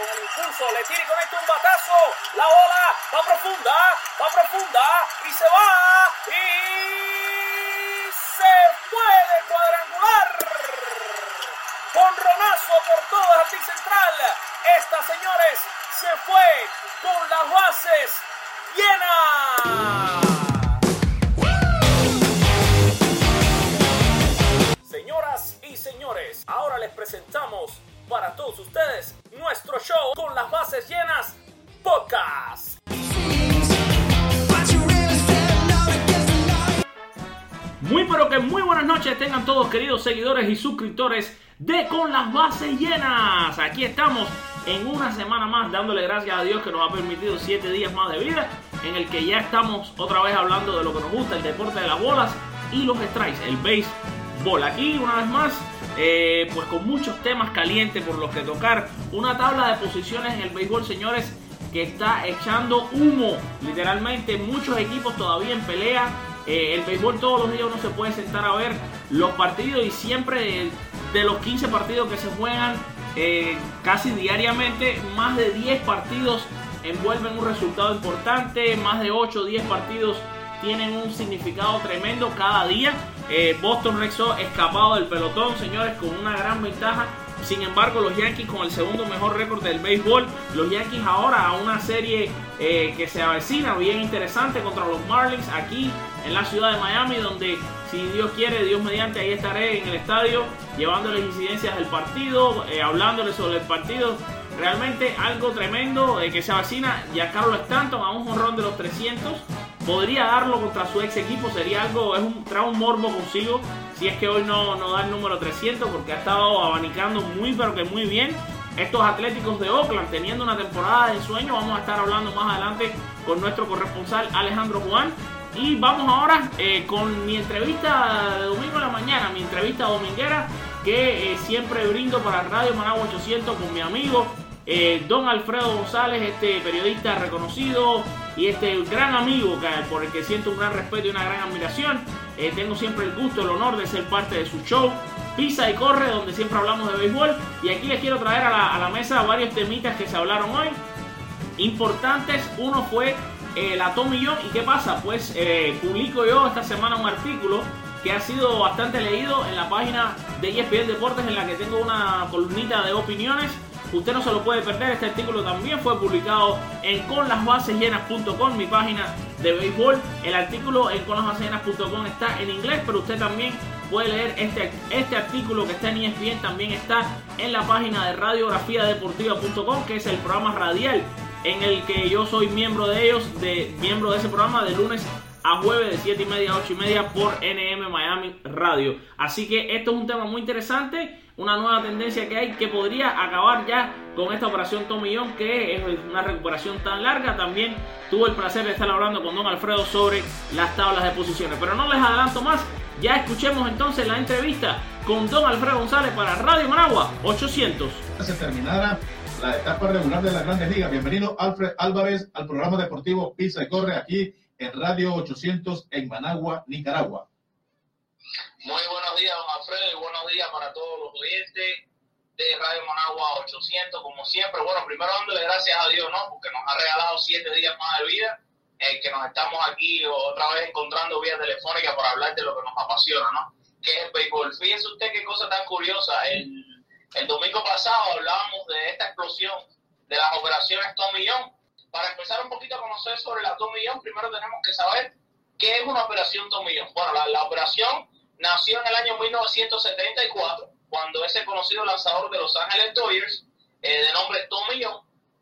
Con el impulso. Le tira y conecta un batazo. La bola va profunda. Va profunda. Y se va. Y se puede cuadrangular. Con Ronazo por todo jardín central. Esta, señores, se fue con las bases llenas. Señoras y señores, ahora les presentamos para todos ustedes nuestro show con las bases llenas podcast. Muy pero que muy buenas noches tengan todos queridos seguidores y suscriptores de Con las bases llenas. Aquí estamos en una semana más dándole gracias a Dios que nos ha permitido 7 días más de vida en el que ya estamos otra vez hablando de lo que nos gusta, el deporte de las bolas y los strikes, el béisbol. Aquí una vez más eh, pues con muchos temas calientes por los que tocar. Una tabla de posiciones en el béisbol, señores, que está echando humo. Literalmente, muchos equipos todavía en pelea. Eh, el béisbol todos los días uno se puede sentar a ver los partidos y siempre de, los 15 partidos que se juegan eh, casi diariamente, más de 10 partidos envuelven un resultado importante, más de 8 o 10 partidos tienen un significado tremendo cada día. Eh, Boston Red Sox escapado del pelotón, señores, con una gran ventaja. Sin embargo, los Yankees con el segundo mejor récord del béisbol. Los Yankees ahora a una serie eh, que se avecina bien interesante contra los Marlins aquí en la ciudad de Miami, donde si Dios quiere, Dios mediante, ahí estaré en el estadio llevándoles incidencias del partido, eh, hablándoles sobre el partido. Realmente algo tremendo eh, que se avecina. Ya Carlos Stanton a un jonrón de los 300 podría darlo contra su ex equipo. Sería algo, es un, trae un morbo consigo. Si es que hoy no, no da el número 300 porque ha estado abanicando muy pero que muy bien. Estos Atléticos de Oakland teniendo una temporada de sueño. Vamos a estar hablando más adelante con nuestro corresponsal Alejandro Juan. Y vamos ahora eh, con mi entrevista de domingo en la mañana, mi entrevista dominguera que eh, siempre brindo para Radio Managua 800 con mi amigo eh, Don Alfredo González, este periodista reconocido y este gran amigo por el que siento un gran respeto y una gran admiración. Eh, tengo siempre el gusto, el honor de ser parte de su show. Pisa y corre, donde siempre hablamos de béisbol. Y aquí les quiero traer a la, a la mesa varios temitas que se hablaron hoy. Importantes. Uno fue eh, la Tommy John. ¿Y qué pasa? Pues eh, publico yo esta semana un artículo que ha sido bastante leído en la página de ESPN Deportes en la que tengo una columnita de opiniones. Usted no se lo puede perder, este artículo también fue publicado en conlasbasesllenas.com, mi página de béisbol. El artículo en conlasbasesllenas.com está en inglés, pero usted también puede leer este, este artículo que está en ESPN, también está en la página de radiografiadeportiva.com, que es el programa radial en el que yo soy miembro de ellos, de miembro de ese programa de lunes a jueves de 7 y media a 8 y media por NM Miami Radio. Así que esto es un tema muy interesante, una nueva tendencia que hay que podría acabar ya con esta operación Tomillón, que es una recuperación tan larga. También tuve el placer de estar hablando con don Alfredo sobre las tablas de posiciones. Pero no les adelanto más, ya escuchemos entonces la entrevista con don Alfredo González para Radio Managua 800. Se terminara la etapa regular de las grandes ligas. Bienvenido Alfred Álvarez al programa deportivo Pisa y Corre aquí en Radio 800 en Managua, Nicaragua. Don Alfredo, y buenos días para todos los oyentes de Radio Managua 800, como siempre. Bueno, primero dándole gracias a Dios, ¿no? Porque nos ha regalado siete días más de vida, eh, que nos estamos aquí otra vez encontrando vía telefónica para hablar de lo que nos apasiona, ¿no? Que es el béisbol. Fíjese usted qué cosa tan curiosa. El, el domingo pasado hablábamos de esta explosión de las operaciones Tommy. Para empezar un poquito a conocer sobre la Tommy primero tenemos que saber qué es una operación Tommy. Bueno, la, la operación nació en el año 1974, cuando ese conocido lanzador de Los Ángeles Dodgers, eh, de nombre Tommy John,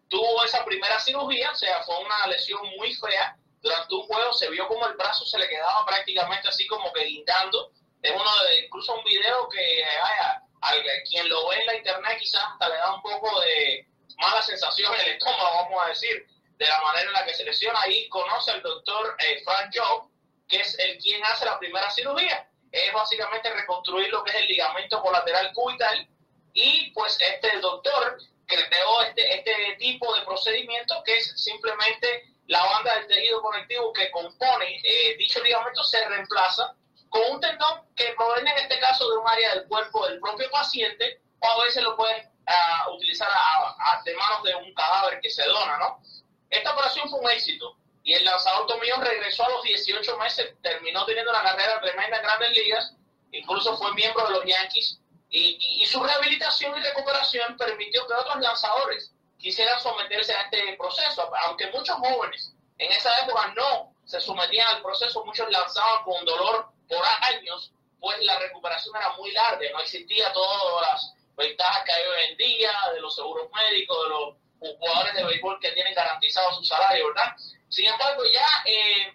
tuvo esa primera cirugía, o sea, fue una lesión muy fea. Durante un juego se vio como el brazo se le quedaba prácticamente así como que imitando. Es uno de, incluso un video que vaya, a quien lo ve en la internet quizás hasta le da un poco de mala sensación en el estómago, vamos a decir, de la manera en la que se lesiona. Ahí conoce al doctor eh, Frank Job, que es el quien hace la primera cirugía. Es básicamente reconstruir lo que es el ligamento colateral cubital y pues este doctor creó este, este tipo de procedimiento que es simplemente la banda del tejido conectivo que compone eh, dicho ligamento se reemplaza con un tendón que proviene en este caso de un área del cuerpo del propio paciente o a veces lo pueden uh, utilizar a, de manos de un cadáver que se dona, ¿no? Esta operación fue un éxito y el lanzador Tomillón regresó a los 18 meses, terminó teniendo una carrera tremenda en grandes ligas, incluso fue miembro de los Yankees y, y, su rehabilitación y recuperación permitió que otros lanzadores quisieran someterse a este proceso, aunque muchos jóvenes en esa época no se sometían al proceso, muchos lanzaban con dolor por años, pues la recuperación era muy larga, no existía todas las ventajas que hay hoy en día de los seguros médicos, de los jugadores de béisbol que tienen garantizado su salario, ¿verdad? Sin embargo, ya eh,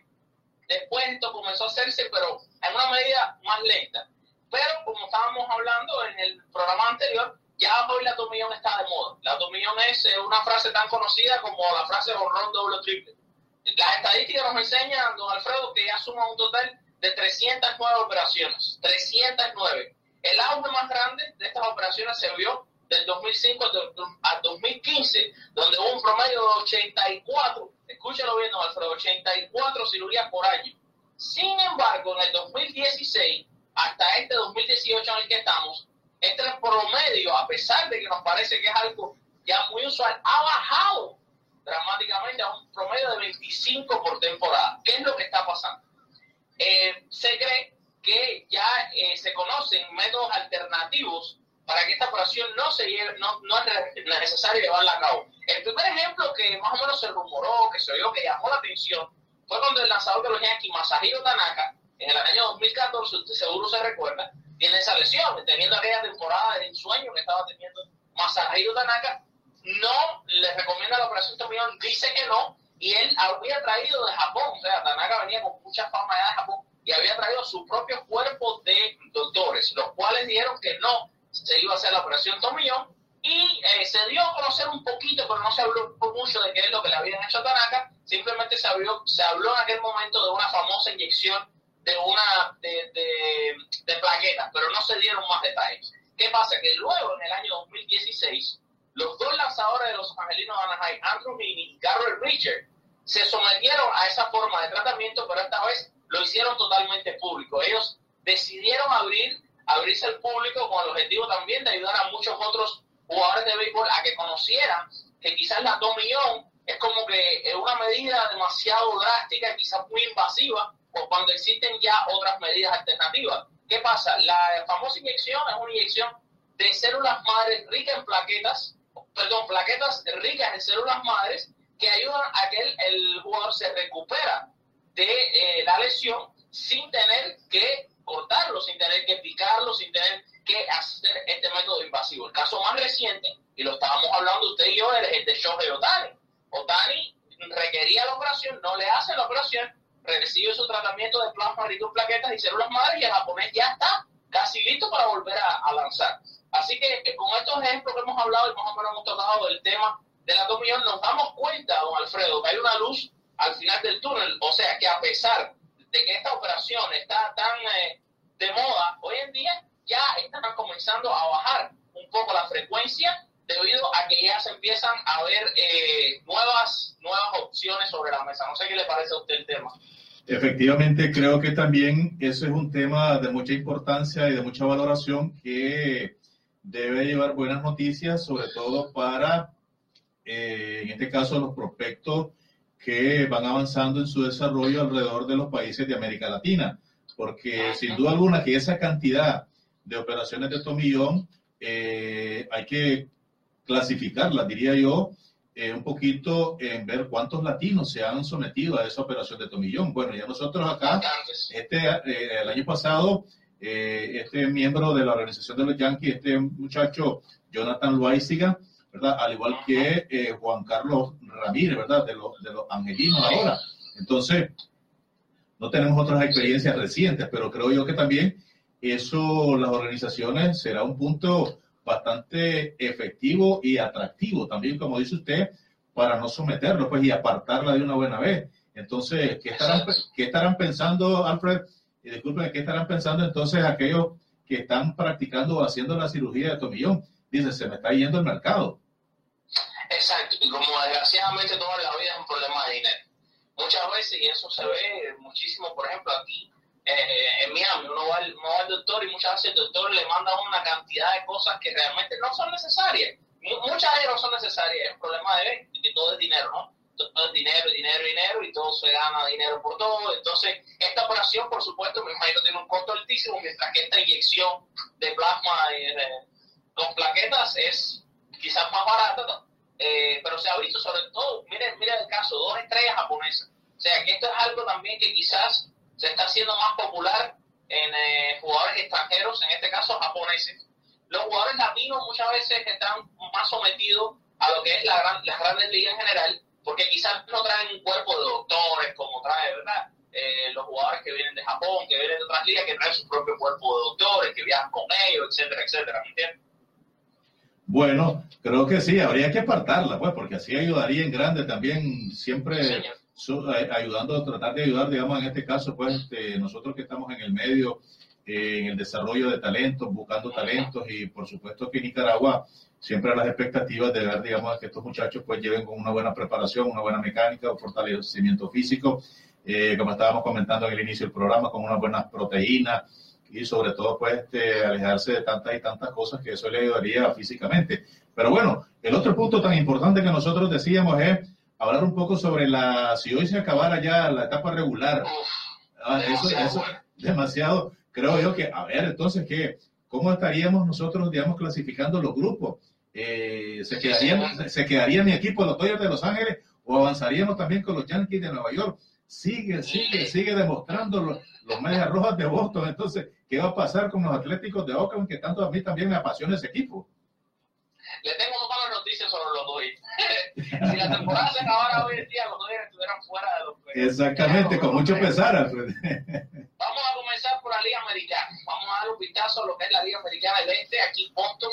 después esto comenzó a hacerse, pero en una medida más lenta. Pero como estábamos hablando en el programa anterior, ya hoy la tomillón está de moda. La tomillón es eh, una frase tan conocida como la frase honrón doble triple. Las estadísticas nos enseñan, don Alfredo, que ya suma un total de 309 operaciones. 309. El auge más grande de estas operaciones se vio del 2005 al 2015, donde hubo un promedio de 84, escúchalo bien, Alfredo, 84 cirugías por año. Sin embargo, en el 2016 hasta este 2018 en el que estamos, este promedio, a pesar de que nos parece que es algo ya muy usual, ha bajado dramáticamente a un promedio de 25 por temporada. ¿Qué es lo que está pasando? Eh, se cree que ya eh, se conocen métodos alternativos para que esta operación no se lleve, no, no es necesario llevarla a cabo. El primer ejemplo que más o menos se rumoró, que se oyó, que llamó la atención, fue cuando el lanzador de los Yankees, Masahiro Tanaka, en el año 2014, usted seguro se recuerda, tiene esa lesión, teniendo aquella temporada de ensueño que estaba teniendo Masahiro Tanaka, no le recomienda la operación Tomillón, dice que no, y él había traído de Japón, o sea, Tanaka venía con mucha fama de Japón, y había traído su propio cuerpo de doctores, los cuales dijeron que no se iba a hacer la operación Tomillón, y eh, se dio a conocer un poquito, pero no se habló mucho de qué es lo que le habían hecho a Tanaka, simplemente se habló, se habló en aquel momento de una famosa inyección de una de, de, plaquetas, pero no se dieron más detalles. ¿Qué pasa? Que luego, en el año 2016, los dos lanzadores de los angelinos de Anaheim, Andrew Heaney y Carol Richard, se sometieron a esa forma de tratamiento, pero esta vez lo hicieron totalmente público. Ellos decidieron abrir, abrirse al público con el objetivo también de ayudar a muchos otros jugadores de béisbol a que conocieran que quizás la 2 millón es como que es una medida demasiado drástica, quizás muy invasiva, o cuando existen ya otras medidas alternativas. ¿Qué pasa? La famosa inyección es una inyección de células madres ricas en plaquetas, perdón, plaquetas ricas en células madres que ayudan a que el, jugador se recupera de eh, la lesión sin tener que cortarlo, sin tener que picarlo, sin tener que hacer este método invasivo. El caso más reciente, y lo estábamos hablando usted y yo, es el de Shohei Otani. Otani requería la operación, no le hace la operación, recibe su tratamiento de plasma plaquetas y células madres y el japonés ya está casi listo para volver a, lanzar. Así que eh, con estos ejemplos que hemos hablado y más o menos hemos tocado del tema de la millón, nos damos cuenta, don Alfredo, que hay una luz al final del túnel. O sea que a pesar de que esta operación está tan eh, de moda, hoy en día ya están comenzando a bajar un poco la frecuencia debido a que ya se empiezan a ver eh, nuevas, nuevas opciones sobre la mesa. No sé qué le parece a usted el tema. Efectivamente, creo que también eso es un tema de mucha importancia y de mucha valoración que debe llevar buenas noticias, sobre todo para, eh, en este caso, los prospectos que van avanzando en su desarrollo alrededor de los países de América Latina, porque sin duda alguna que esa cantidad de operaciones de tomillón eh, hay que clasificarlas, diría yo, eh, un poquito en ver cuántos latinos se han sometido a esa operación de tomillón. Bueno, ya nosotros acá, este, eh, el año pasado, eh, este miembro de la organización de los Yankees, este muchacho Jonathan Loaiziga, ¿verdad? Al igual que Juan Carlos Ramírez, ¿verdad? De los, de los angelinos ahora. Entonces, no tenemos otras experiencias recientes, pero creo yo que también eso, las organizaciones, será un punto bastante efectivo y atractivo también, como dice usted, para no someterlo pues, y apartarla de una buena vez. Entonces, ¿qué estarán, ¿qué estarán pensando, Alfred? Y disculpen, ¿qué estarán pensando entonces aquellos que están practicando o haciendo la cirugía de tomillón? Dice, se me está yendo el mercado. Exacto, y como desgraciadamente toda la vida es un problema de dinero. Muchas veces, y eso se ve muchísimo, por ejemplo, aquí eh, en Miami, uno va, uno va, al doctor y muchas veces el doctor le manda una cantidad de cosas que realmente no son necesarias. Muchas de ellas no son necesarias, es un problema de que todo es dinero, ¿no? Todo es dinero, dinero, dinero y todo se gana dinero por todo. Entonces, esta operación, por supuesto, me imagino tiene un costo altísimo, mientras que esta inyección de plasma eh, con plaquetas es quizás más barata. Eh, pero se ha visto sobre todo, miren, miren el caso, dos estrellas japonesas. O sea, que esto es algo también que quizás se está haciendo más popular en eh, jugadores extranjeros, en este caso japoneses. Los jugadores latinos muchas veces están más sometidos a lo que es la gran, las grandes ligas en general, porque quizás no traen un cuerpo de doctores como trae, ¿verdad? Eh, los jugadores que vienen de Japón, que vienen de otras ligas, que traen su propio cuerpo de doctores, que viajan con ellos, etcétera, etcétera, ¿me entiendes? Bueno, creo que sí, habría que apartarla, pues, porque así ayudaría en grande también, siempre su, ayudando, tratar de ayudar, digamos, en este caso, pues, este, nosotros que estamos en el medio, eh, en el desarrollo de talentos, buscando talentos, y por supuesto que Nicaragua siempre las expectativas de ver, digamos, que estos muchachos pues lleven con una buena preparación, una buena mecánica, un fortalecimiento físico, eh, como estábamos comentando en el inicio del programa, con unas buenas proteínas, y sobre todo pues este, alejarse de tantas y tantas cosas que eso le ayudaría físicamente. Pero bueno, el otro punto tan importante que nosotros decíamos es hablar un poco sobre la, si hoy se acabara ya la etapa regular, ah, eso, eso demasiado, creo yo que, a ver, entonces, ¿qué? ¿Cómo estaríamos nosotros, digamos, clasificando los grupos? Eh, ¿se, quedarían, ¿Se quedaría mi equipo, los Dodgers de Los Ángeles, o avanzaríamos también con los Yankees de Nueva York? Sigue, sigue, sigue demostrando los, los Medias Rojas de Boston. Entonces, ¿qué va a pasar con los Atléticos de Oakland, que tanto a mí también me apasiona ese equipo? Le tengo dos malas noticias sobre los Dodgers. si la temporada se acabara hoy en día, los Dodgers estuvieran fuera de los Exactamente, con mucho pesar, Alfred. Vamos a comenzar por la Liga Americana. Vamos a dar un vistazo a lo que es la Liga Americana del Este. Aquí Boston,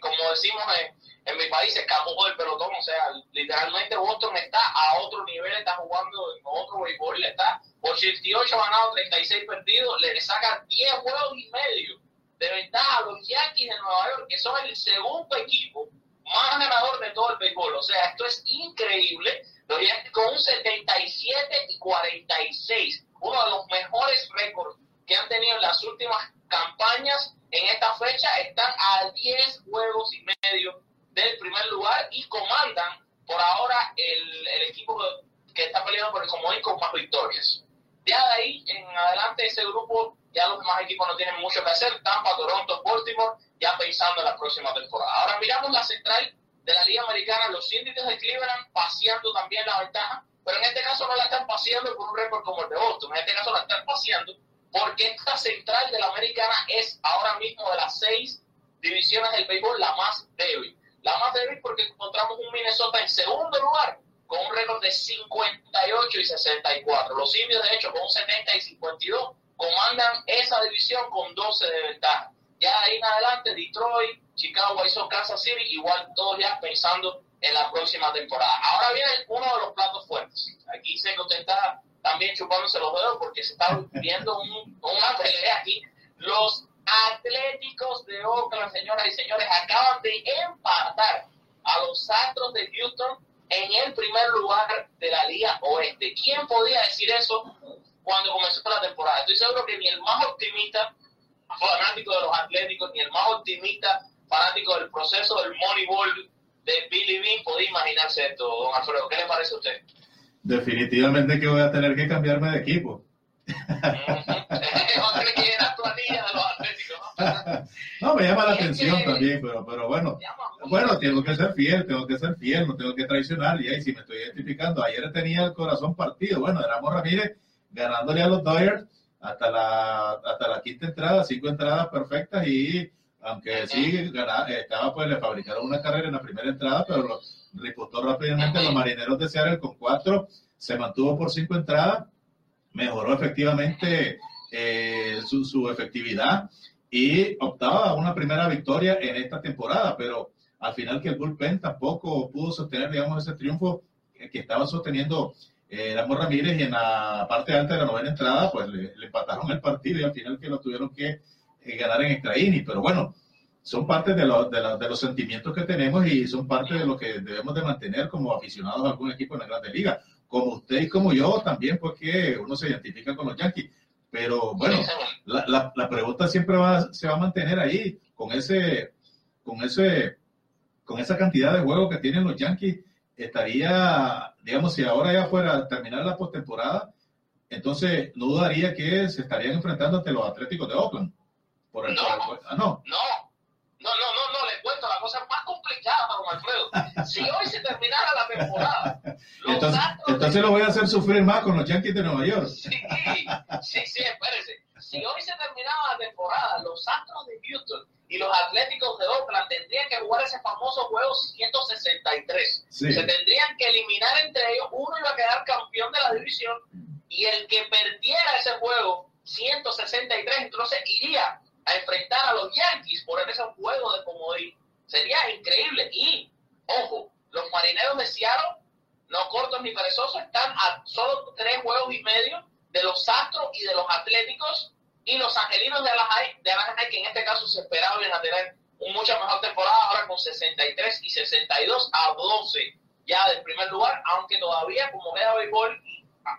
como decimos en, en mi país, escapó del pelotón. O sea, literalmente Boston está a otro nivel, está jugando en otro béisbol, está 88 ganados, 36 perdidos, le saca 10 juegos y medio de ventaja a los Yankees de Nueva York, que son el segundo equipo más ganador de todo el béisbol. O sea, esto es increíble. Los Yankees con un 77 y 46, uno de los mejores récords que han tenido en las últimas campañas en esta fecha, están a 10 juegos y medio del primer lugar y comandan por ahora el, el equipo que está peleando por el comodín con más victorias. Ya de ahí en adelante ese grupo, ya los demás equipos no tienen mucho que hacer. Tampa, Toronto, Baltimore, ya pensando en la próxima temporada. Ahora miramos la central de la Liga Americana, los Índices de Cleveland paseando también la ventaja, pero en este caso no la están paseando por un récord como el de Boston, en este caso la están paseando porque esta central de la Americana es ahora mismo de las seis divisiones del béisbol la más débil. La más débil porque encontramos un Minnesota en segundo lugar con un récord de 58 y 64. Los indios, de hecho, con un 70 y 52, comandan esa división con 12 de ventaja. Ya de ahí en adelante, Detroit, Chicago, hizo Kansas City, igual todos ya pensando en la próxima temporada. Ahora viene uno de los platos fuertes. Aquí sé que usted está también chupándose los dedos porque se está viendo un, una pelea aquí. Los Atléticos de Oakland, señoras y señores, acaban de empatar a los Astros de Houston en el primer lugar de la Liga Oeste. ¿Quién podía decir eso cuando comenzó la temporada? Estoy seguro que ni el más optimista fanático de los Atléticos, ni el más optimista fanático del proceso del Moneyball de Billy Bean podía imaginarse esto, don Alfredo. ¿Qué le parece a usted? Definitivamente que voy a tener que cambiarme de equipo. no, me llama la atención también, pero, pero bueno, bueno, tengo que ser fiel, tengo que ser fiel, no tengo que traicionar, y ahí sí me estoy identificando. Ayer tenía el corazón partido, bueno, éramos Ramírez ganándole a los Dodgers hasta la, hasta la quinta entrada, cinco entradas perfectas y aunque sí ganaba, estaba pues le fabricaron una carrera en la primera entrada, pero lo repostó rápidamente los marineros de Seattle con cuatro, se mantuvo por cinco entradas. Mejoró efectivamente eh, su, su, efectividad y optaba a una primera victoria en esta temporada, pero al final que el bullpen tampoco pudo sostener, digamos, ese triunfo que estaba sosteniendo eh, Ramón Ramírez y en la parte alta de la novena entrada, pues le, empataron el partido y al final que lo tuvieron que eh, ganar en extra pero bueno, son parte de, de, los sentimientos que tenemos y son parte de lo que debemos de mantener como aficionados a algún equipo en la Grande Liga, como usted y como yo también, porque uno se identifica con los Yankees. Pero bueno, la, la, pregunta siempre va, se va a mantener ahí, con ese, con ese, con esa cantidad de juegos que tienen los Yankees, estaría, digamos, si ahora ya fuera a terminar la postemporada, entonces no dudaría que se estarían enfrentando ante los Atléticos de Oakland. Por el, no, ah, no, no, Alfredo. Si hoy se terminara la temporada, entonces, entonces lo voy a hacer sufrir más con los Yankees de Nueva York. Sí, sí, sí, espérese. Si hoy se terminaba la temporada, los Astros de Houston y los Atléticos de Oakland tendrían que jugar ese famoso juego 163. Se tendrían que eliminar entre ellos, uno iba a quedar campeón de la división y el que perdiera ese juego 163 entonces iría a enfrentar a los Yankees por ese juego de comodín. Sería increíble. Y, ojo, los marineros de Seattle, no cortos ni perezosos, están a solo tres juegos y medio de los Astros y de los Atléticos y los Angelinos de Anaheim, de Anaheim que en este caso se esperaban a tener una mucha mejor temporada, ahora con 63 y 62 a 12 ya del primer lugar, aunque todavía como queda béisbol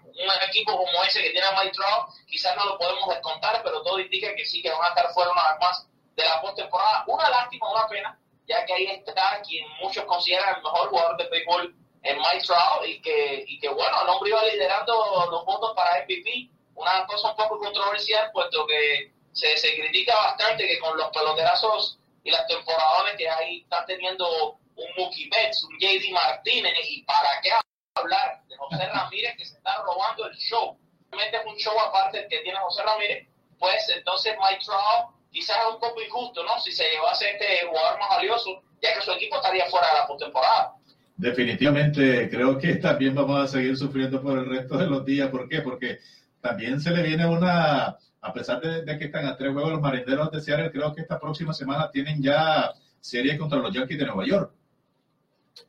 un equipo como ese que tiene a Mike Trout, quizás no lo podemos descontar, pero todo indica que sí, que van a estar fuera una vez más de la postemporada. Una lástima, una pena, ya que ahí está quien muchos consideran el mejor jugador de béisbol en Mike Trout y que, y que bueno, el hombre iba liderando los votos para MVP. Una cosa un poco controversial, puesto que se, se critica bastante que con los peloterazos y las temporadas que ahí están teniendo un Mookie Betts, un JD Martínez, y para qué hablar de José Ramírez que se está robando el show. Realmente es un show aparte que tiene José Ramírez, pues entonces Mike Trout quizás es un poco injusto, ¿no? Si se llevase este jugador más valioso, ya que su equipo estaría fuera de la postemporada. Definitivamente creo que también vamos a seguir sufriendo por el resto de los días. ¿Por qué? Porque también se le viene una, a pesar de, que están a tres juegos los marineros de Seattle, creo que esta próxima semana tienen ya serie contra los Yankees de Nueva York.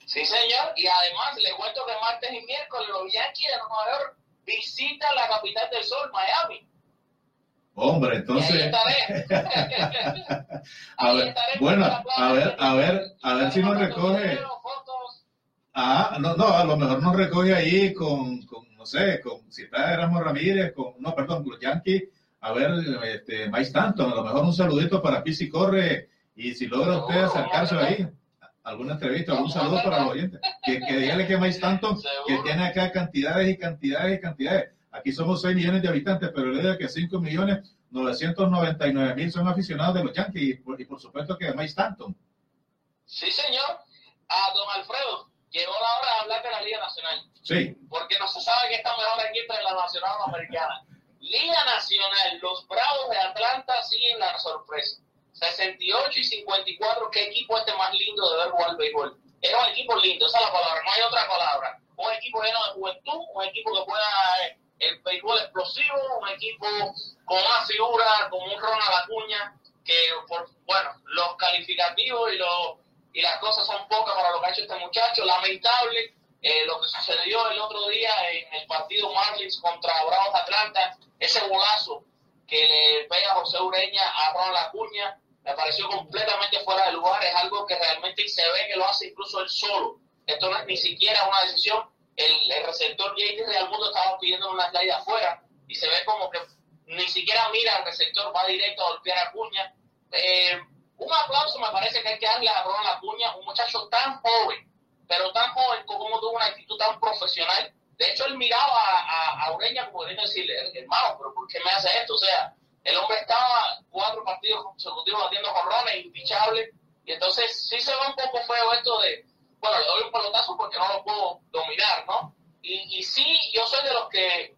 Sí, señor. Y además, le cuento que martes y miércoles los Yankees de Nueva York visitan la capital del sol, Miami. Hombre, entonces. a ver, bueno, a ver, a ver, a ver si nos recoge. Ah, no, no, a lo mejor nos recoge ahí con, con no sé, con si está Erasmo Ramírez, con, no, perdón, los Yankees, a ver, este, Mike Stanton, a lo mejor un saludito para Pisi Corre, y si logra usted acercarse ahí alguna entrevista, algún saludo para los oyentes. Que, que dígale que más tanto, que tiene acá cantidades y cantidades y cantidades. Aquí somos 6 millones de habitantes, pero le digo que 5 millones 999 mil son aficionados de los Yankees y por, y por supuesto que Mike Stanton. Sí, señor. A don Alfredo, llegó la hora de hablar de la Liga Nacional. Sí. Porque no se sabe que está mejor equipo de la Nacional Americana. Liga Nacional, los Bravos de Atlanta siguen la sorpresa. 68 y 54, ¿qué equipo este más lindo de ver jugar béisbol? Es un equipo lindo, esa es la palabra, no hay otra palabra. Un equipo lleno de juventud, un equipo que pueda eh, el béisbol explosivo, un equipo con más figura, como un Ronald Acuña, que por, bueno, los calificativos y, los, y las cosas son pocas para lo que ha hecho este muchacho. Lamentable eh, lo que sucedió el otro día en el partido Marlins contra Bravos Atlanta, ese golazo que le pega José Ureña a Ronald Acuña, me pareció completamente fuera de lugar, es algo que realmente se ve que lo hace incluso él solo. Esto no es ni siquiera una decisión. El, receptor J.D. Real Mundo estaba pidiendo una slide afuera y se ve como que ni siquiera mira al receptor, va directo a golpear a Cuña. Eh, un aplauso me parece que hay que darle a Ronald Acuña, un muchacho tan joven, pero tan joven como tuvo una actitud tan profesional. De hecho, él miraba a, a, Ureña como queriendo decirle, hermano, pero ¿por qué me hace esto? O sea, el hombre estaba cuatro partidos consecutivos batiendo jorrones, impichable. Y entonces sí se ve un poco feo esto de, bueno, le doy un pelotazo porque no lo puedo dominar, ¿no? Y, y sí, yo soy de los que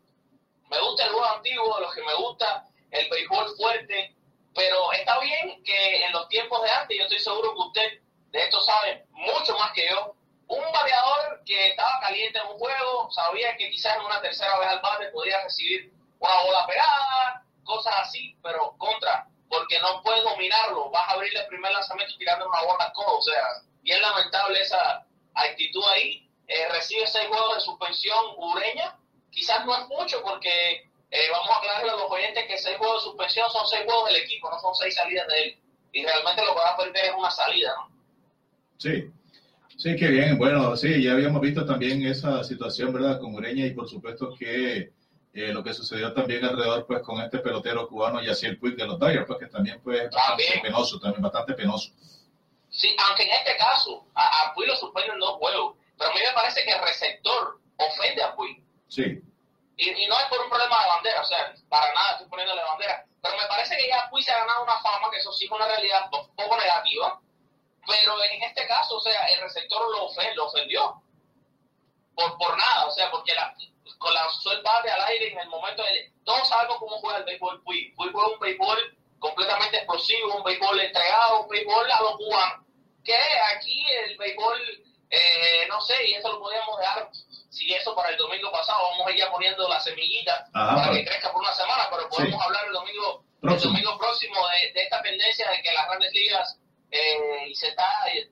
me gusta el juego antiguo, de los que me gusta el béisbol fuerte, pero está bien que en los tiempos de antes, yo estoy seguro que usted de esto sabe mucho más que yo, un bateador que estaba caliente en un juego, sabía que quizás en una tercera vez al bate podía recibir una bola pegada, cosas así, pero contra, porque no puedes dominarlo, vas a abrir el primer lanzamiento tirando una bola al codo, o sea, bien lamentable esa actitud ahí. Eh, recibe seis juegos de suspensión Ureña. Quizás no es mucho porque eh, vamos a aclararle a los oyentes que seis juegos de suspensión son seis juegos del equipo, no son seis salidas de él. Y realmente lo que va a perder es una salida, ¿no? Sí, sí, qué bien. Bueno, sí, ya habíamos visto también esa situación, ¿verdad? Con Ureña y por supuesto que eh, lo que sucedió también alrededor, pues, con este pelotero cubano Yaciel Puig de los Dodgers, pues, que también bastante penoso, también bastante penoso. Sí, aunque en este caso a, a Puig lo suspenden dos juegos, pero a mí me parece que el receptor ofende a Puig. Sí. Y, y, no es por un problema de bandera, o sea, para nada estoy poniéndole bandera, pero me parece que ya Puig se ha ganado una fama, que eso sí es una realidad un poco negativa, pero en este caso, o sea, el receptor lo, ofend, lo ofendió por, por nada, o sea, porque la, con la el al aire en el momento de... Todos sabemos cómo juega el béisbol Puig. Puig juega un béisbol completamente explosivo, un béisbol entregado, un béisbol a los cubanos. Que aquí el béisbol, eh, no sé, y eso lo podríamos dejar, si eso para el domingo pasado, vamos a ir ya poniendo la semillita para que crezca por una semana, pero podemos sí. hablar el domingo, el domingo próximo de, de, esta tendencia de que las grandes ligas eh, se está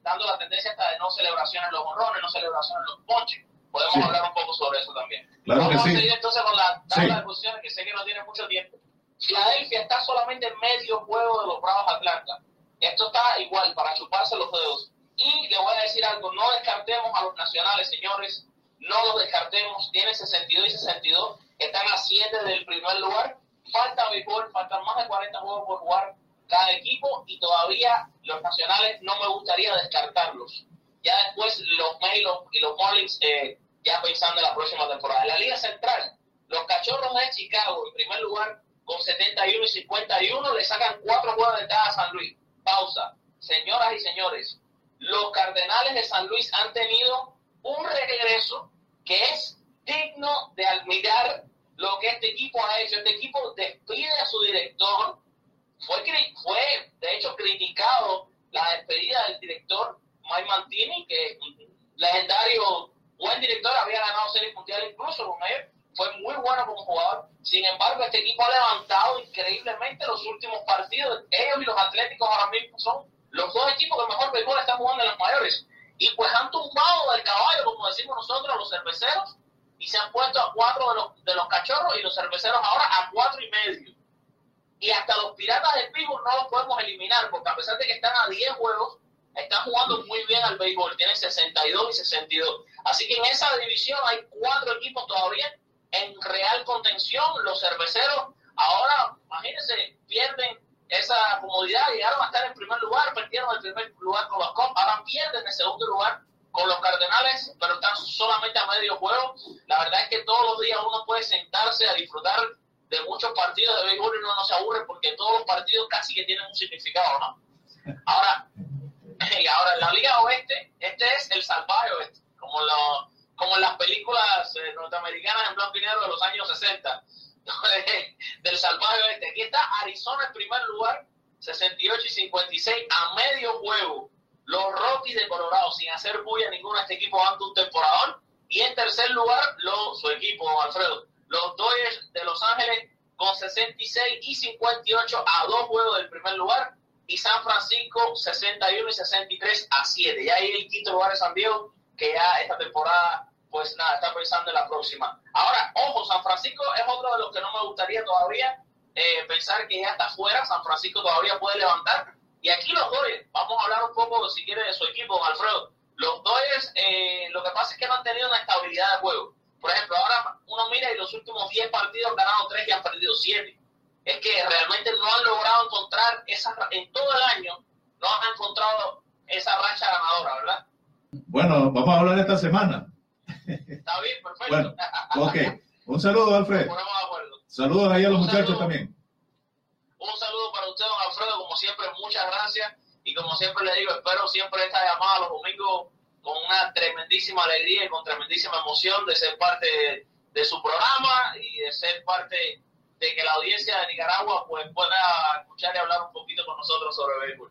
dando la tendencia hasta de no celebraciones en los honrones, no celebraciones en los ponches podemos sí. hablar un poco sobre eso también. Claro Vamos que a sí. seguir entonces con la tabla de posiciones que sé que no tiene mucho tiempo. Filadelfia está solamente en medio juego de los Bravos Atlanta. Esto está igual para chuparse los dedos. Y le voy a decir algo, no descartemos a los nacionales, señores, no los descartemos, tienen 62 y 62, están a 7 del primer lugar, falta béisbol, faltan más de 40 juegos por jugar cada equipo y todavía los nacionales no me gustaría descartarlos ya después los Mets y los Marlins eh, ya pensando en la próxima temporada. La Liga Central, los Cachorros de Chicago en primer lugar con 71 y 51 le sacan cuatro juegos de ventaja a San Luis. Pausa. Señoras y señores, los Cardenales de San Luis han tenido un regreso que es digno de admirar lo que este equipo ha hecho. Este equipo despide a su director. Fue, fue de hecho, criticado la despedida del director Mike Mantini, que legendario, buen director, había ganado series mundiales incluso con él, fue muy bueno como jugador. Sin embargo, este equipo ha levantado increíblemente los últimos partidos. Ellos y los Atléticos ahora mismo son los dos equipos que mejor béisbol están jugando en los mayores. Y pues han tumbado del caballo, como decimos nosotros, los cerveceros, y se han puesto a cuatro de los, de los cachorros y los cerveceros ahora a cuatro y medio. Y hasta los piratas del Pittsburgh no los podemos eliminar, porque a pesar de que están a 10 juegos, están jugando muy bien al béisbol, tienen 62 y 62. Así que en esa división hay cuatro equipos todavía en real contención. Los cerveceros ahora, imagínense, pierden esa comodidad, llegaron a estar en primer lugar, perdieron el primer lugar con los Cops, ahora pierden el segundo lugar con los Cardenales, pero están solamente a medio juego. La verdad es que todos los días uno puede sentarse a disfrutar de muchos partidos de béisbol y uno no se aburre porque todos los partidos casi que tienen un significado, ¿no? Ahora, ahora en la Liga Oeste, este es el salvaje oeste, como, lo, como en las películas eh, norteamericanas en blanco y negro de los años 60, del salvaje oeste. Aquí está Arizona en primer lugar, 68 y 56 a medio juego. Los Rockies de Colorado, sin hacer bulla ninguna, este equipo dando un temporador. Y en tercer lugar, lo, su equipo, Alfredo, los Dodgers de Los Ángeles con 66 y 58 a dos juegos del primer lugar y San Francisco 61 y 63 a 7. Ya ahí el quinto lugar de San Diego, que ya esta temporada, pues nada, está pensando en la próxima. Ahora, ojo, San Francisco es otro de los que no me gustaría todavía eh, pensar que ya está fuera. San Francisco todavía puede levantar. Y aquí los Dodgers, vamos a hablar un poco, si quiere, de su equipo, Alfredo. Los Dodgers, eh, lo que pasa es que no han tenido una estabilidad de juego. Por ejemplo, ahora uno mira y los últimos 10 partidos han ganado 3 y han perdido 7 es que realmente no han logrado encontrar esa, en todo el año, no han encontrado esa racha ganadora, ¿verdad? Bueno, vamos a hablar esta semana. Está bien, perfecto. Bueno, ok. Un saludo, Alfred. Saludos ahí a los Un muchachos saludo. también. Un saludo para usted, don Alfredo, como siempre, muchas gracias. Y como siempre le digo, espero siempre esta llamada los domingos con una tremendísima alegría y con tremendísima emoción de ser parte de, de su programa y de ser parte de que la audiencia de Nicaragua pues pueda escuchar y hablar un poquito con nosotros sobre béisbol.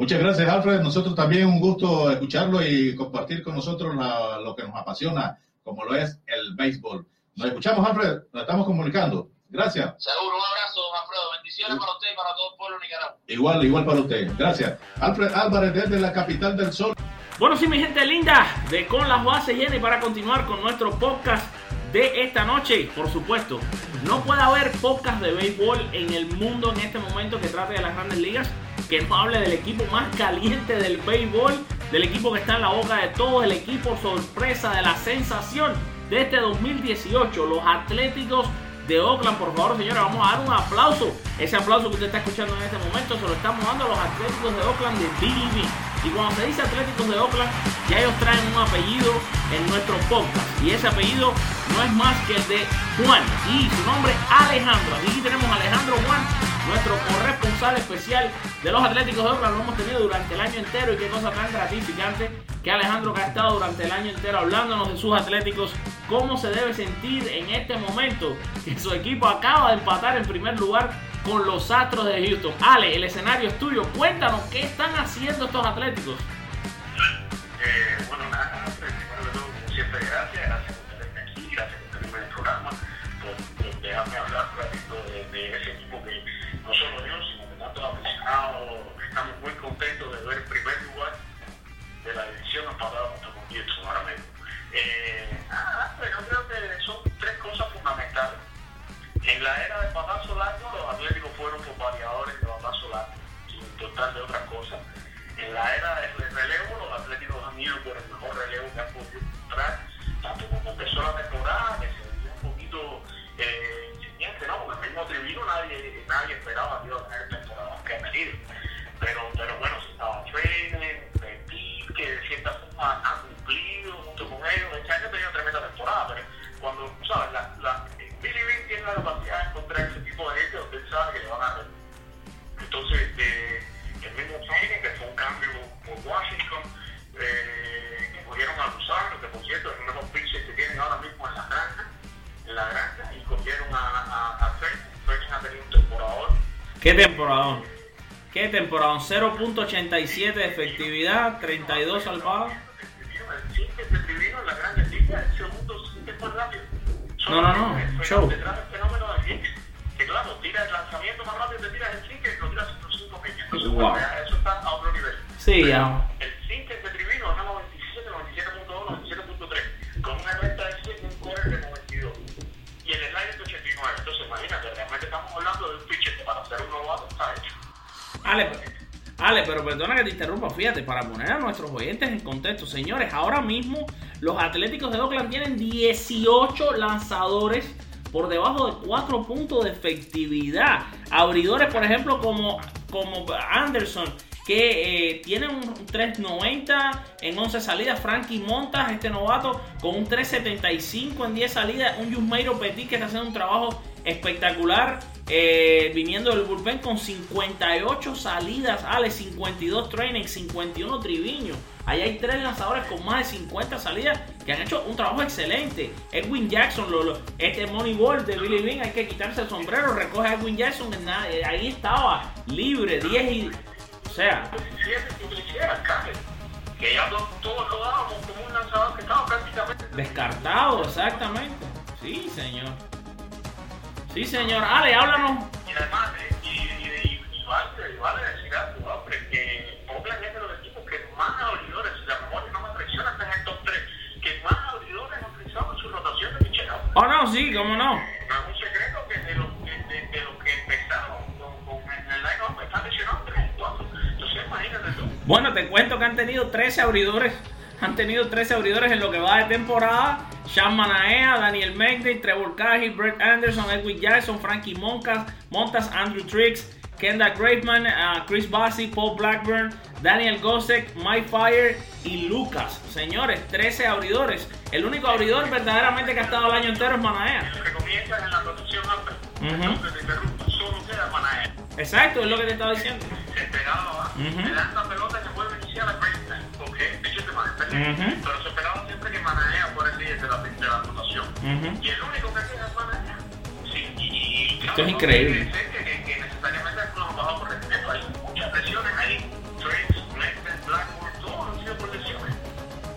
Muchas gracias, Alfred. Nosotros también un gusto escucharlo y compartir con nosotros la- lo que nos apasiona, como lo es el béisbol. Nos escuchamos, Alfred. Nos estamos comunicando. Gracias. Seguro, un abrazo, Alfredo, bendiciones. Para usted y para todo el pueblo de Nicaragua. Igual, igual para usted. Gracias. Alfred Álvarez desde la capital del sol. Bueno, sí, mi gente linda, de Con las Bases Llenas y para continuar con nuestro podcast de esta noche, por supuesto, no puede haber podcast de béisbol en el mundo en este momento que trate de las grandes ligas que no hable del equipo más caliente del béisbol, del equipo que está en la boca de todo, el equipo sorpresa de la sensación de este 2018, los Atléticos de Oakland. Por favor, señores, vamos a dar un aplauso. Ese aplauso que usted está escuchando en este momento se lo estamos dando a los Atléticos de Oakland de BB. Y cuando se dice Atléticos de Oakland, ya ellos traen un apellido en nuestro podcast. Y ese apellido no es más que el de Juan. Y su nombre Alejandro. Aquí tenemos a Alejandro Juan, nuestro corresponsal especial de los Atléticos de Oakland. Lo hemos tenido durante el año entero y qué cosa tan gratificante que Alejandro que ha estado durante el año entero hablándonos de sus Atléticos, cómo se debe sentir en este momento que su equipo acaba de empatar en primer lugar con los Astros de Houston. Ale, el escenario es tuyo. Cuéntanos qué están haciendo estos Atléticos. Eh, bueno, la ¿Qué temporadón? 0.87 de efectividad, 32 salvados. No, no, no, show. Que claro, tira el lanzamiento más rápido, te tiras el single y lo tiras en los 5 millas. Entonces, Wow. bueno, ya eso está a otro nivel. Sí, ya. Ale, pero perdona que te interrumpa, fíjate, para poner a nuestros oyentes en contexto, señores, ahora mismo los Atléticos de Oakland tienen 18 lanzadores por debajo de 4 puntos de efectividad. Abridores, por ejemplo, como, como Anderson, que eh, tiene un 3.90 en 11 salidas. Frankie Montas, este novato, con un 3.75 en 10 salidas. Un Yusmeiro Petit que está haciendo un trabajo espectacular. Eh, viniendo del bullpen con 58 salidas, Ale, 52 training, 51 triviño. Ahí hay tres lanzadores con más de 50 salidas que han hecho un trabajo excelente. Edwin Jackson, lo, este Moneyball de Billy Bean, hay que quitarse el sombrero, recoge a Edwin Jackson, eh, ahí estaba, libre, 10 y... O sea, que ya todos lo dábamos como un lanzador que estaba prácticamente descartado, exactamente. Sí, señor. Sí, señor. Ale, háblanos. Y además, eh, y, y, y, vale, vale decir algo, hombre, que Oakland es de los equipos que más abridores, si la memoria no me traiciona, está en el top 3, que más abridores han utilizado en su rotación de picheo. Oh, no, sí, cómo no. No es un secreto que de los que, de, los que empezaron con, el line-up están lesionados 3 y 4. Entonces, imagínate tú. Bueno, te cuento que han tenido 13 abridores. Han tenido 13 abridores en lo que va de temporada. Sean Manaea, Daniel Megday, Trevor Cahill, Brett Anderson, Edwin Jackson, Frankie Montas, Montas, Andrew Triggs, Kendall Graveman, uh, Chris Bassi, Paul Blackburn, Daniel Gosek, Mike Fire y Lucas. Señores, 13 abridores. El único abridor verdaderamente que ha estado el año entero es Manaea. Lo que comienzas en la rotación te interrumpa, solo queda Manaea. Exacto, es lo que te estaba diciendo. Ujú. le dan la pelota y se vuelve a iniciar a Greenland, Pero se esperaba siempre que Manaea fuera el líder de la, de la. Y el único que queda es Manaea. Sí, y, y, y Esto es no increíble. Que, que, que necesariamente bajado por. Hay muchas lesiones ahí. Triggs, Blackburn, Blackburn, todos han sido por lesiones.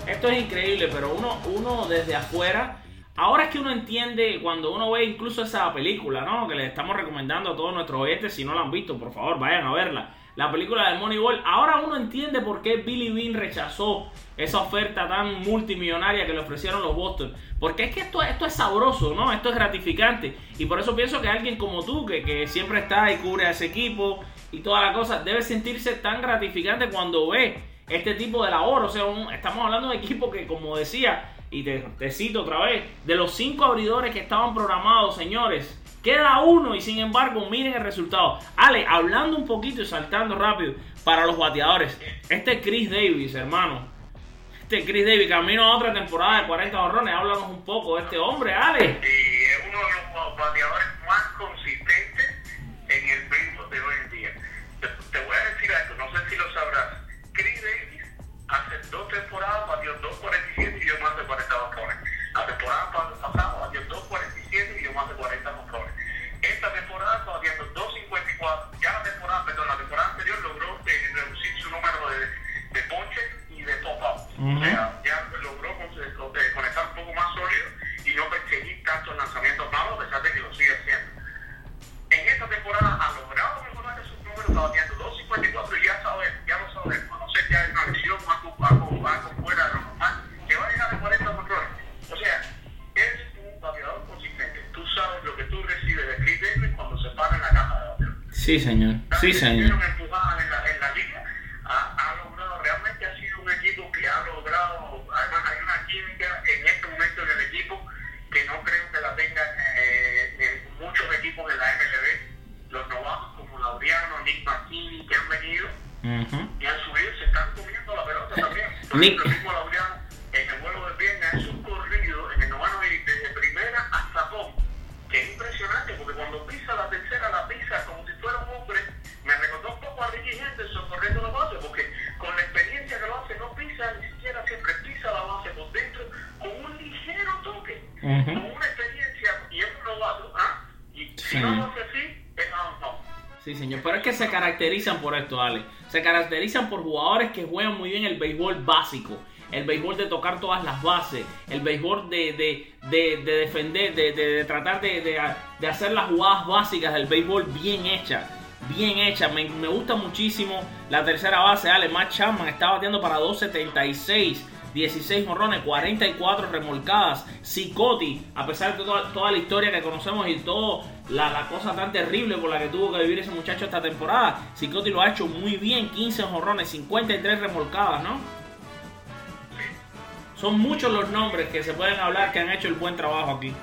Esto es increíble, pero uno, uno desde afuera Ahora es que uno entiende cuando uno ve incluso esa película, ¿no? Que le estamos recomendando a todos nuestros oyentes, si no la han visto, por favor, vayan a verla. La película de Moneyball. Ahora uno entiende por qué Billy Bean rechazó esa oferta tan multimillonaria que le ofrecieron los Boston. Porque es que esto, esto es sabroso, ¿no? Esto es gratificante. Y por eso pienso que alguien como tú, que, que siempre está y cubre a ese equipo y toda la cosa, debe sentirse tan gratificante cuando ve este tipo de labor. O sea, estamos hablando de equipo que, como decía, y te, cito otra vez, de los cinco abridores que estaban programados, señores, queda uno y sin embargo miren el resultado. Ale, hablando un poquito y saltando rápido para los bateadores, este Chris Davis, hermano. Este Chris Davis, camino a otra temporada de 40 horrones, háblanos un poco de este hombre, Ale. Sí, es uno de los bateadores más consistentes en el béisbol de hoy en día. Te, te voy a decir algo, no sé si lo sabrás. Chris Davis hace dos temporadas batió 2.47 O sea, ya logró eh, conectar un poco más sólido y no perseguir tantos lanzamientos malos, a pesar de que lo sigue haciendo. En esta temporada ha logrado mejorar esos números, está batiendo 2.54 y ya sabes, ya lo sabemos, no sé si hay una lesión más algo fuera de lo normal, que va a llegar a 40 controles. O sea, es un bateador consistente. Tú sabes lo que tú recibes de Chris Davis cuando se para en la caja de bateo. Sí, señor. Sí, señor. Caracterizan por esto, Ale. Se caracterizan por jugadores que juegan muy bien el béisbol básico. El béisbol de tocar todas las bases. El béisbol de, de, de, de defender, de, tratar de, hacer las jugadas básicas del béisbol bien hechas. Bien hecha, me, me, gusta muchísimo la tercera base. Ale, Matt Chapman está bateando para 276. 16 morrones, 44 remolcadas. Cicotti, a pesar de toda, toda, la historia que conocemos y toda la, cosa tan terrible por la que tuvo que vivir ese muchacho esta temporada, Cicotti lo ha hecho muy bien. 15 morrones, 53 remolcadas, ¿no? Son muchos los nombres que se pueden hablar que han hecho el buen trabajo aquí.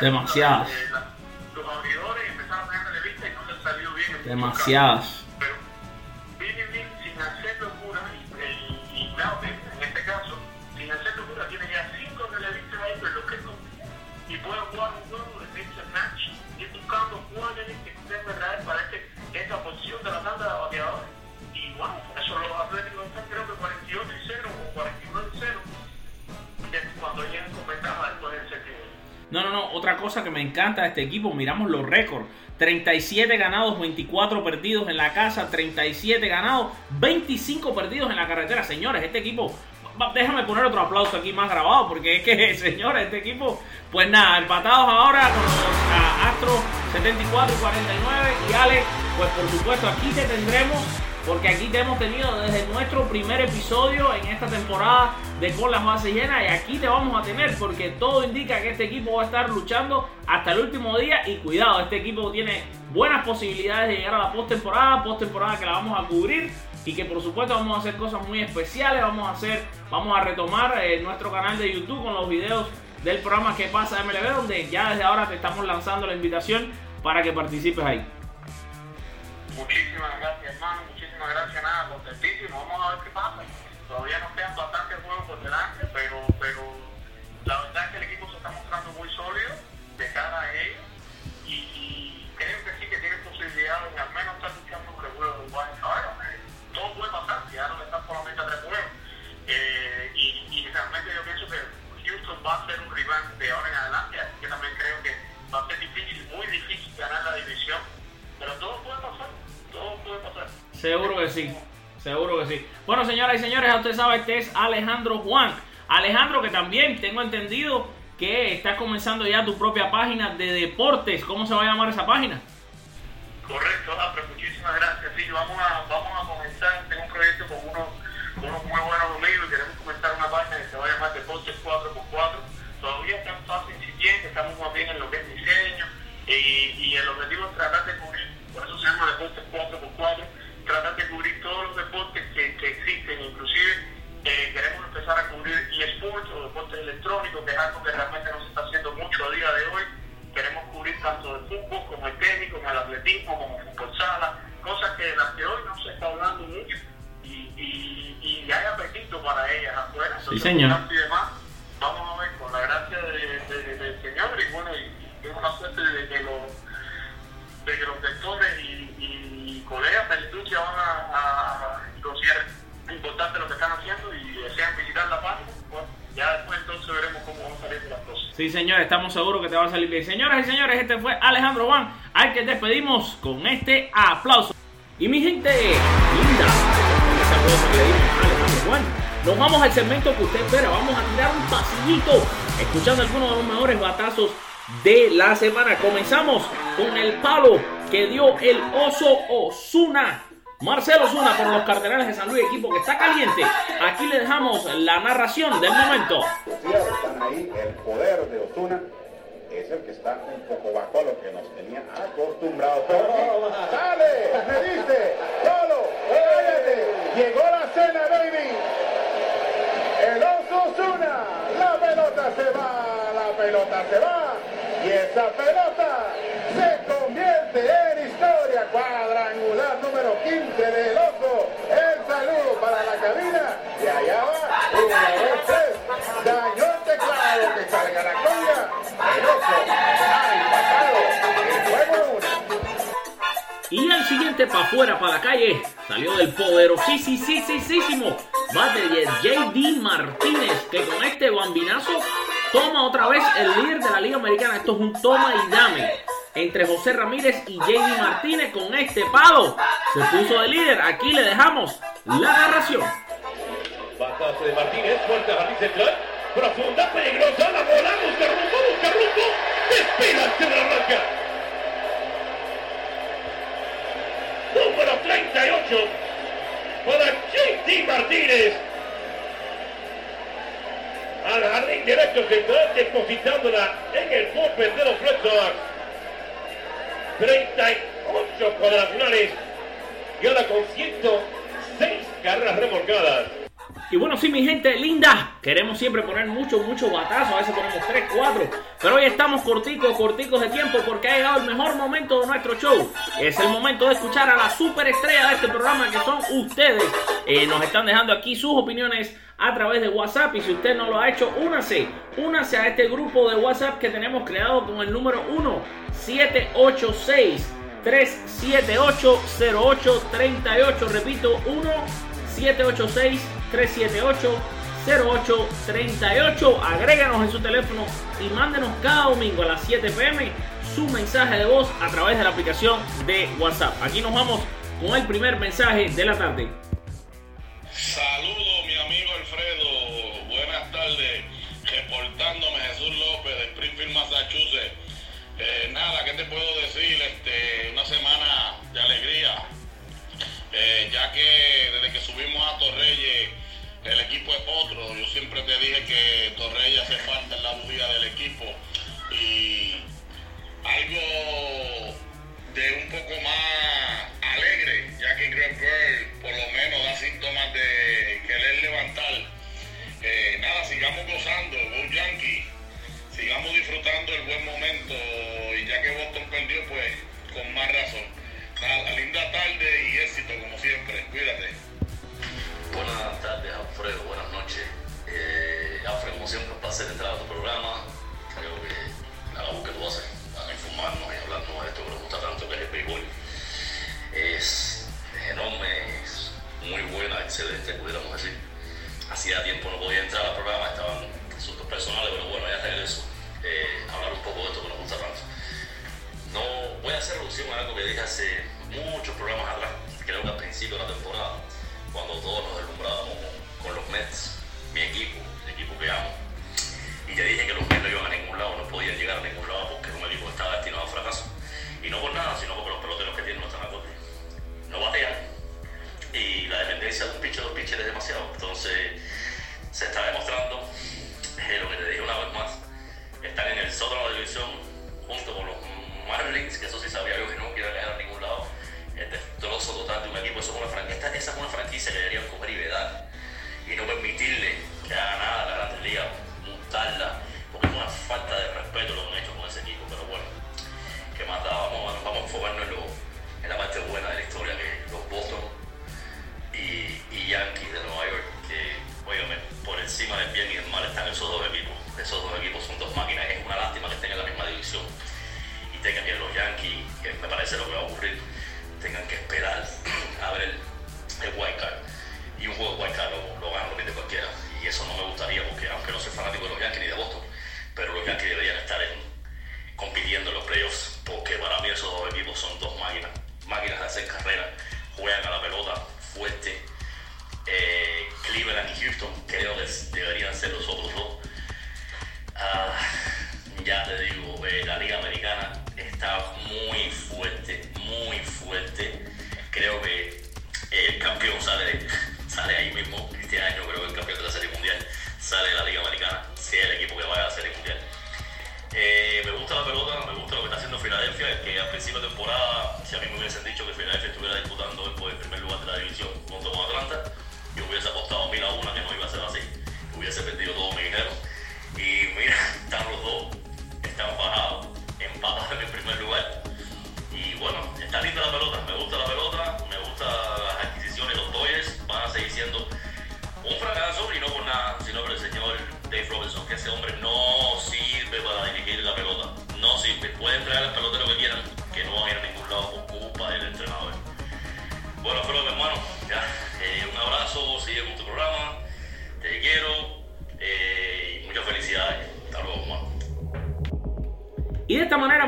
Demasiadas. De, la, los abridores empezaron a tener revista y no les salió bien. Demasiadas. De este equipo, miramos los récords. 37 ganados, 24 perdidos en la casa, 37 ganados, 25 perdidos en la carretera. Señores, este equipo déjame poner otro aplauso aquí más grabado, porque es que, señores, este equipo, pues nada, empatados ahora con los Astros 74 y 49. Y Alex, pues por supuesto, aquí te tendremos, porque aquí te hemos tenido desde nuestro primer episodio en esta temporada de Con las bases llenas. Y aquí te vamos a tener, porque todo indica que este equipo va a estar luchando hasta el último día. Y cuidado, este equipo tiene buenas posibilidades de llegar a la postemporada, postemporada que la vamos a cubrir y que por supuesto vamos a hacer cosas muy especiales, vamos a hacer, vamos a retomar eh, nuestro canal de YouTube con los videos del programa que pasa MLB, donde ya desde ahora te estamos lanzando la invitación para que participes ahí. Muchísimas gracias hermano, muchísimas gracias, nada, contentísimo, vamos a ver qué pasa. Todavía nos Seguro que sí. Seguro que sí. Bueno, señoras y señores, usted sabe, este es Alejandro Juan. Alejandro, que también tengo entendido que estás comenzando ya tu propia página de deportes. ¿Cómo se va a llamar esa página? Correcto, pero muchísimas gracias. Sí, vamos a, vamos a comenzar. Tengo un proyecto con unos, unos muy buenos amigos y queremos comenzar una página que se va a llamar Deportes 4x4. Todavía está en fase incipiente, estamos más bien en lo que es diseño y, y el objetivo es tratar eSports o deportes electrónicos, que es algo que realmente no se está haciendo mucho a día de hoy queremos cubrir tanto el fútbol como el tenis, como el atletismo, como fútbol sala, cosas que de las que hoy no se está hablando mucho y, y, y hay apetito para ellas afuera. sí, señor. Y demás, Sí, señor, estamos seguros que te va a salir bien. Señoras y señores, este fue Alejandro Juan, al que despedimos con este aplauso. Y mi gente linda, le dimos Alejandro Juan, nos vamos al segmento que usted espera. Vamos a tirar un pasillito, escuchando algunos de los mejores batazos de la semana. Comenzamos con el palo que dio el oso Osuna Marcelo Osuna por los Cardenales de San Luis, equipo que está caliente. Aquí le dejamos la narración del momento. Están ahí, el poder de Osuna es el que está un poco bajo lo que nos tenía acostumbrados. ¡Sale! ¡Me dice! ¡Solo! ¡Cállate! ¡Llegó la cena, baby! El oso Osuna. La pelota se va, la pelota se va. Y esa pelota se convierte en cuadrangular número 15 del oso. El saludo para la cabina. Y allá va. Uno, dos, tres. Dañó el teclado que salga la coña. El uno. Y el siguiente para afuera, para la calle, salió del poderosísimo bater JD Martínez, que con este bambinazo toma otra vez el líder de la Liga Americana. Esto es un toma y dame entre José Ramírez y JD Martínez con este palo. Se puso de líder. Aquí le dejamos la narración. Batazo de Martínez, fuerte a jardín central, profunda, peligrosa, la bola, busca rumbo, busca rumbo, despega hacia la arranca. Número 38 para JD Martínez. Al jardín derecho central, depositándola en el golpe de los Red. 38 cuadrangulares y ahora con 106 carreras remolcadas. Y bueno, sí, mi gente linda, queremos siempre poner muchos, muchos batazos, a veces ponemos 3, 4, pero hoy estamos corticos, corticos de tiempo porque ha llegado el mejor momento de nuestro show. Es el momento de escuchar a la superestrella de este programa que son ustedes. Eh, nos están dejando aquí sus opiniones a través de WhatsApp y si usted no lo ha hecho, únase, únase a este grupo de WhatsApp que tenemos creado con el número 1 786 378 0838, repito, 1 786 378 0838. Agréganos en su teléfono y mándenos cada domingo a las 7 pm su mensaje de voz a través de la aplicación de WhatsApp. Aquí nos vamos con el primer mensaje de la tarde. Saludos, mi amigo Alfredo. Buenas tardes. Reportándome Jesús López de Springfield, Massachusetts. Eh, nada, ¿qué te puedo decir? Este, una semana de alegría. Eh, ya que desde que subimos a Torreyes, el equipo es otro. Yo siempre te dije que Torreyes hace falta en la bujía del equipo. Y algo de un poco más alegre, ya que Greg Bird por lo menos da síntomas de querer levantar. Eh, nada, sigamos gozando, Go Yankee, sigamos disfrutando el buen momento y ya que Boston perdió, pues con más razón. Nada, linda tarde y éxito como siempre, cuídate. Buenas tardes, Alfredo. Buenas noches. Eh, Alfredo, como siempre, un placer entrar a tu programa. Creo que la labor que tú haces para informarnos y hablarnos de esto que nos gusta tanto, que es el béisbol, es, enorme, es muy buena, excelente, pudiéramos decir. Hacía tiempo no podía entrar al programa, estaban asuntos personales, pero bueno, ya regreso. Eh, hablar un poco de esto que nos gusta tanto. No voy a hacer alusión a algo que dije hace muchos programas atrás, creo que al principio de la temporada, cuando todos nos deslumbrábamos con, los Mets, mi equipo, el equipo que amo. Y te dije que los Mets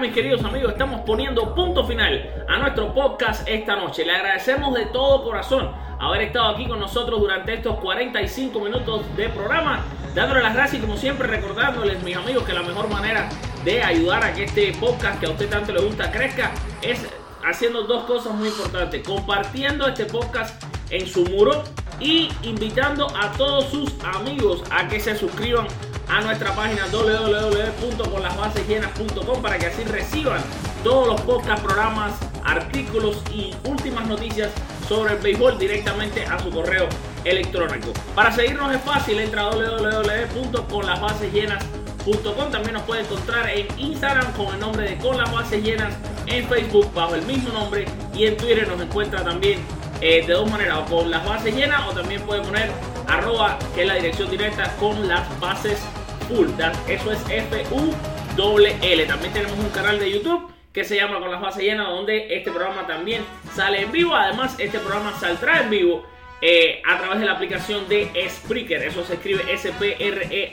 mis queridos amigos, estamos poniendo punto final a nuestro podcast esta noche. Le agradecemos de todo corazón haber estado aquí con nosotros durante estos 45 minutos de programa. Dándole las gracias y como siempre recordándoles, mis amigos, que la mejor manera de ayudar a que este podcast que a usted tanto le gusta crezca es haciendo dos cosas muy importantes. Compartiendo este podcast en su muro y invitando a todos sus amigos a que se suscriban a nuestra página www.conlasbasesllenas.com para que así reciban todos los podcast, programas, artículos y últimas noticias sobre el béisbol directamente a su correo electrónico. Para seguirnos es fácil, entra a www.conlasbasesllenas.com También nos puede encontrar en Instagram con el nombre de Con las Bases Llenas, en Facebook bajo el mismo nombre y en Twitter nos encuentra también eh, de dos maneras, o con las bases llenas o también puede poner arroba, que es la dirección directa con las bases. That- Eso es F-U-L-L. También tenemos un canal de YouTube que se llama Con las bases llenas, donde este programa también sale en vivo. Además, este programa saldrá en vivo eh, a través de la aplicación de Spreaker. Eso se escribe S-P-R-E-A-K-E-R,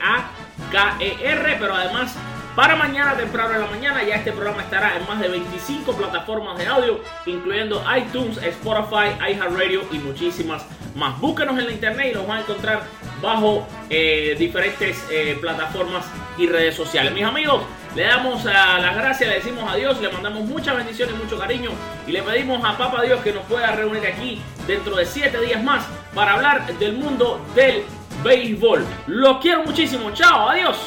pero además para mañana, temprano en la mañana, ya este programa estará en más de 25 plataformas de audio, incluyendo iTunes, Spotify, iHeartRadio y muchísimas más. Búsquenos en la internet y los van a encontrar bajo eh, diferentes eh, plataformas y redes sociales. Mis amigos, le damos las gracias, le decimos adiós, le mandamos muchas bendiciones, mucho cariño y le pedimos a Papa Dios que nos pueda reunir aquí dentro de 7 días más para hablar del mundo del béisbol. Los quiero muchísimo, chao, adiós.